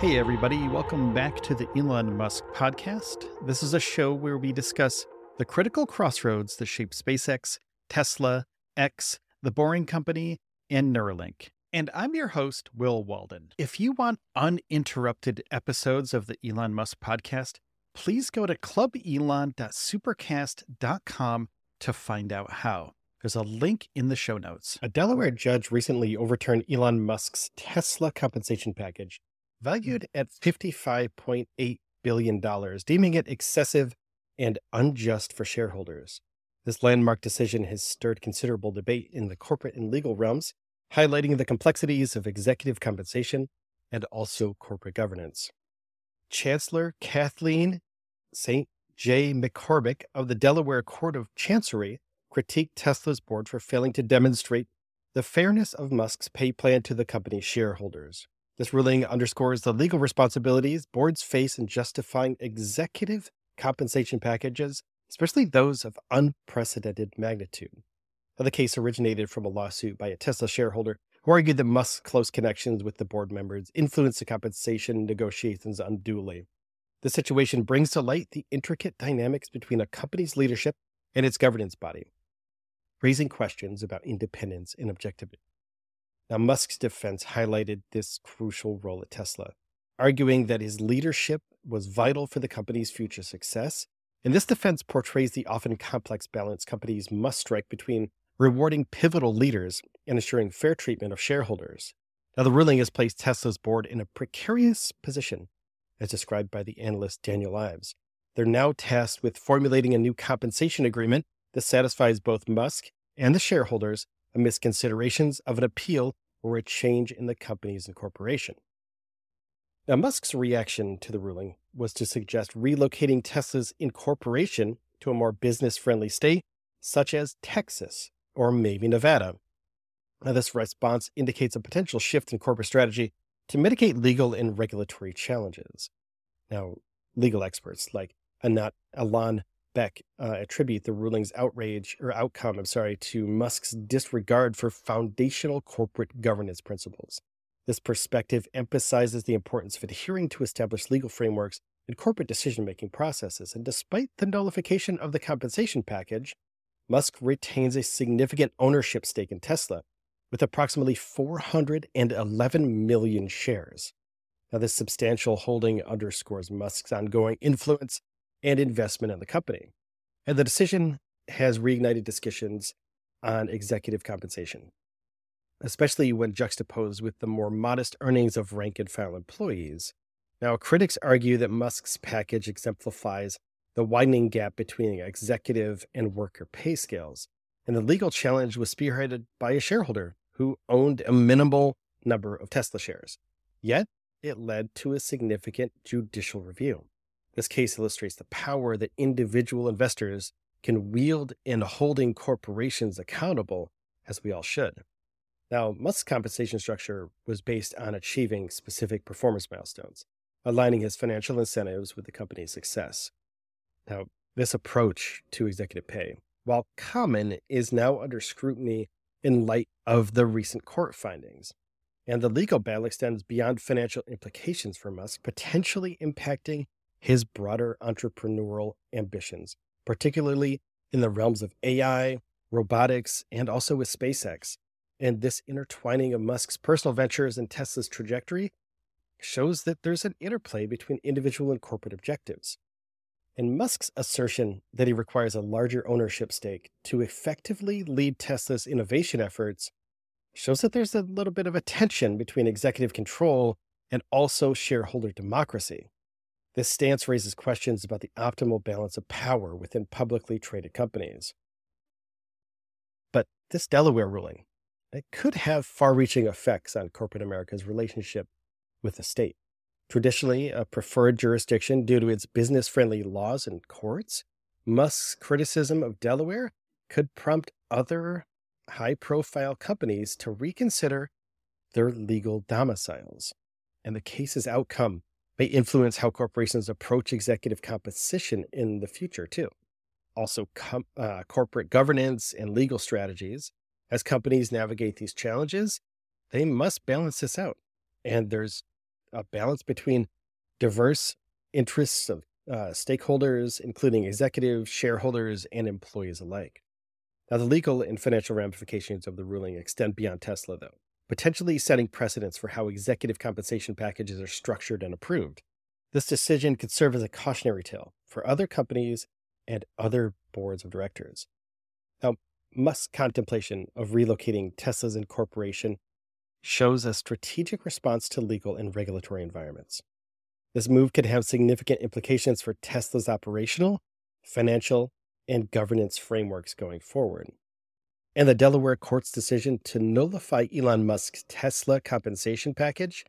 Hey, everybody, welcome back to the Elon Musk podcast. This is a show where we discuss the critical crossroads that shape SpaceX, Tesla, X, The Boring Company, and Neuralink. And I'm your host, Will Walden. If you want uninterrupted episodes of the Elon Musk podcast, please go to clubelon.supercast.com to find out how. There's a link in the show notes. A Delaware judge recently overturned Elon Musk's Tesla compensation package valued at $55.8 billion, deeming it excessive and unjust for shareholders. This landmark decision has stirred considerable debate in the corporate and legal realms, highlighting the complexities of executive compensation and also corporate governance. Chancellor Kathaleen St. J. McCormick of the Delaware Court of Chancery critiqued Tesla's board for failing to demonstrate the fairness of Musk's pay plan to the company's shareholders. This ruling underscores the legal responsibilities boards face in justifying executive compensation packages, especially those of unprecedented magnitude. Now, the case originated from a lawsuit by a Tesla shareholder who argued that Musk's close connections with the board members influenced the compensation negotiations unduly. The situation brings to light the intricate dynamics between a company's leadership and its governance body, raising questions about independence and objectivity. Now, Musk's defense highlighted this crucial role at Tesla, arguing that his leadership was vital for the company's future success. And this defense portrays the often complex balance companies must strike between rewarding pivotal leaders and ensuring fair treatment of shareholders. Now, the ruling has placed Tesla's board in a precarious position, as described by the analyst Daniel Ives. They're now tasked with formulating a new compensation agreement that satisfies both Musk and the shareholders amidst considerations of an appeal or a change in the company's incorporation. Now, Musk's reaction to the ruling was to suggest relocating Tesla's incorporation to a more business friendly state, such as Texas or maybe Nevada. Now, this response indicates a potential shift in corporate strategy to mitigate legal and regulatory challenges. Now, legal experts like Anat Alon Beck uh, attribute the ruling's outrage or outcome, I'm sorry, to Musk's disregard for foundational corporate governance principles. This perspective emphasizes the importance of adhering to established legal frameworks and corporate decision making processes. And despite the nullification of the compensation package, Musk retains a significant ownership stake in Tesla, with approximately 411 million shares. Now, this substantial holding underscores Musk's ongoing influence and investment in the company. And the decision has reignited discussions on executive compensation, especially when juxtaposed with the more modest earnings of rank and file employees. Now, critics argue that Musk's package exemplifies the widening gap between executive and worker pay scales, and the legal challenge was spearheaded by a shareholder who owned a minimal number of Tesla shares. Yet, it led to a significant judicial review. This case illustrates the power that individual investors can wield in holding corporations accountable, as we all should. Now, Musk's compensation structure was based on achieving specific performance milestones, aligning his financial incentives with the company's success. Now, this approach to executive pay, while common, is now under scrutiny in light of the recent court findings. And the legal battle extends beyond financial implications for Musk, potentially impacting his broader entrepreneurial ambitions, particularly in the realms of AI, robotics, and also with SpaceX. And this intertwining of Musk's personal ventures and Tesla's trajectory shows that there's an interplay between individual and corporate objectives. And Musk's assertion that he requires a larger ownership stake to effectively lead Tesla's innovation efforts shows that there's a little bit of a tension between executive control and also shareholder democracy. This stance raises questions about the optimal balance of power within publicly traded companies. But this Delaware ruling, it could have far-reaching effects on corporate America's relationship with the state. Traditionally a preferred jurisdiction due to its business-friendly laws and courts, Musk's criticism of Delaware could prompt other high-profile companies to reconsider their legal domiciles. And the case's outcome may influence how corporations approach executive compensation in the future, too. Also, com- uh, corporate governance and legal strategies. As companies navigate these challenges, they must balance this out. And there's a balance between diverse interests of uh, stakeholders, including executives, shareholders, and employees alike. Now, the legal and financial ramifications of the ruling extend beyond Tesla, though, potentially setting precedents for how executive compensation packages are structured and approved. This decision could serve as a cautionary tale for other companies and other boards of directors. Now, Musk's contemplation of relocating Tesla's incorporation shows a strategic response to legal and regulatory environments. This move could have significant implications for Tesla's operational, financial, and governance frameworks going forward. And the Delaware court's decision to nullify Elon Musk's Tesla compensation package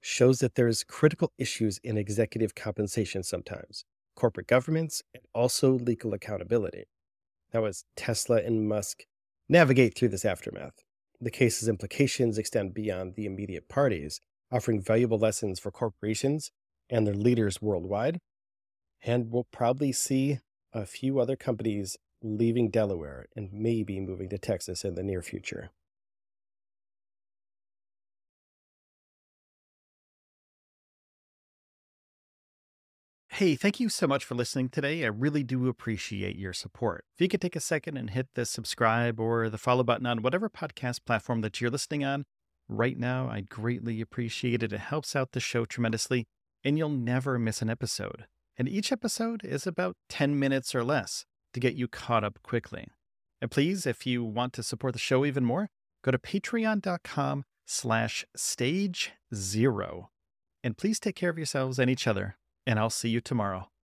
shows that there's critical issues in executive compensation sometimes, corporate governance, and also legal accountability. Now, as Tesla and Musk navigate through this aftermath, the case's implications extend beyond the immediate parties, offering valuable lessons for corporations and their leaders worldwide. And we'll probably see a few other companies leaving Delaware and maybe moving to Texas in the near future. Hey, thank you so much for listening today. I really do appreciate your support. If you could take a second and hit the subscribe or the follow button on whatever podcast platform that you're listening on right now, I'd greatly appreciate it. It helps out the show tremendously, and you'll never miss an episode. And each episode is about 10 minutes or less to get you caught up quickly. And please, if you want to support the show even more, go to patreon.com slash stage zero. And please take care of yourselves and each other and I'll see you tomorrow.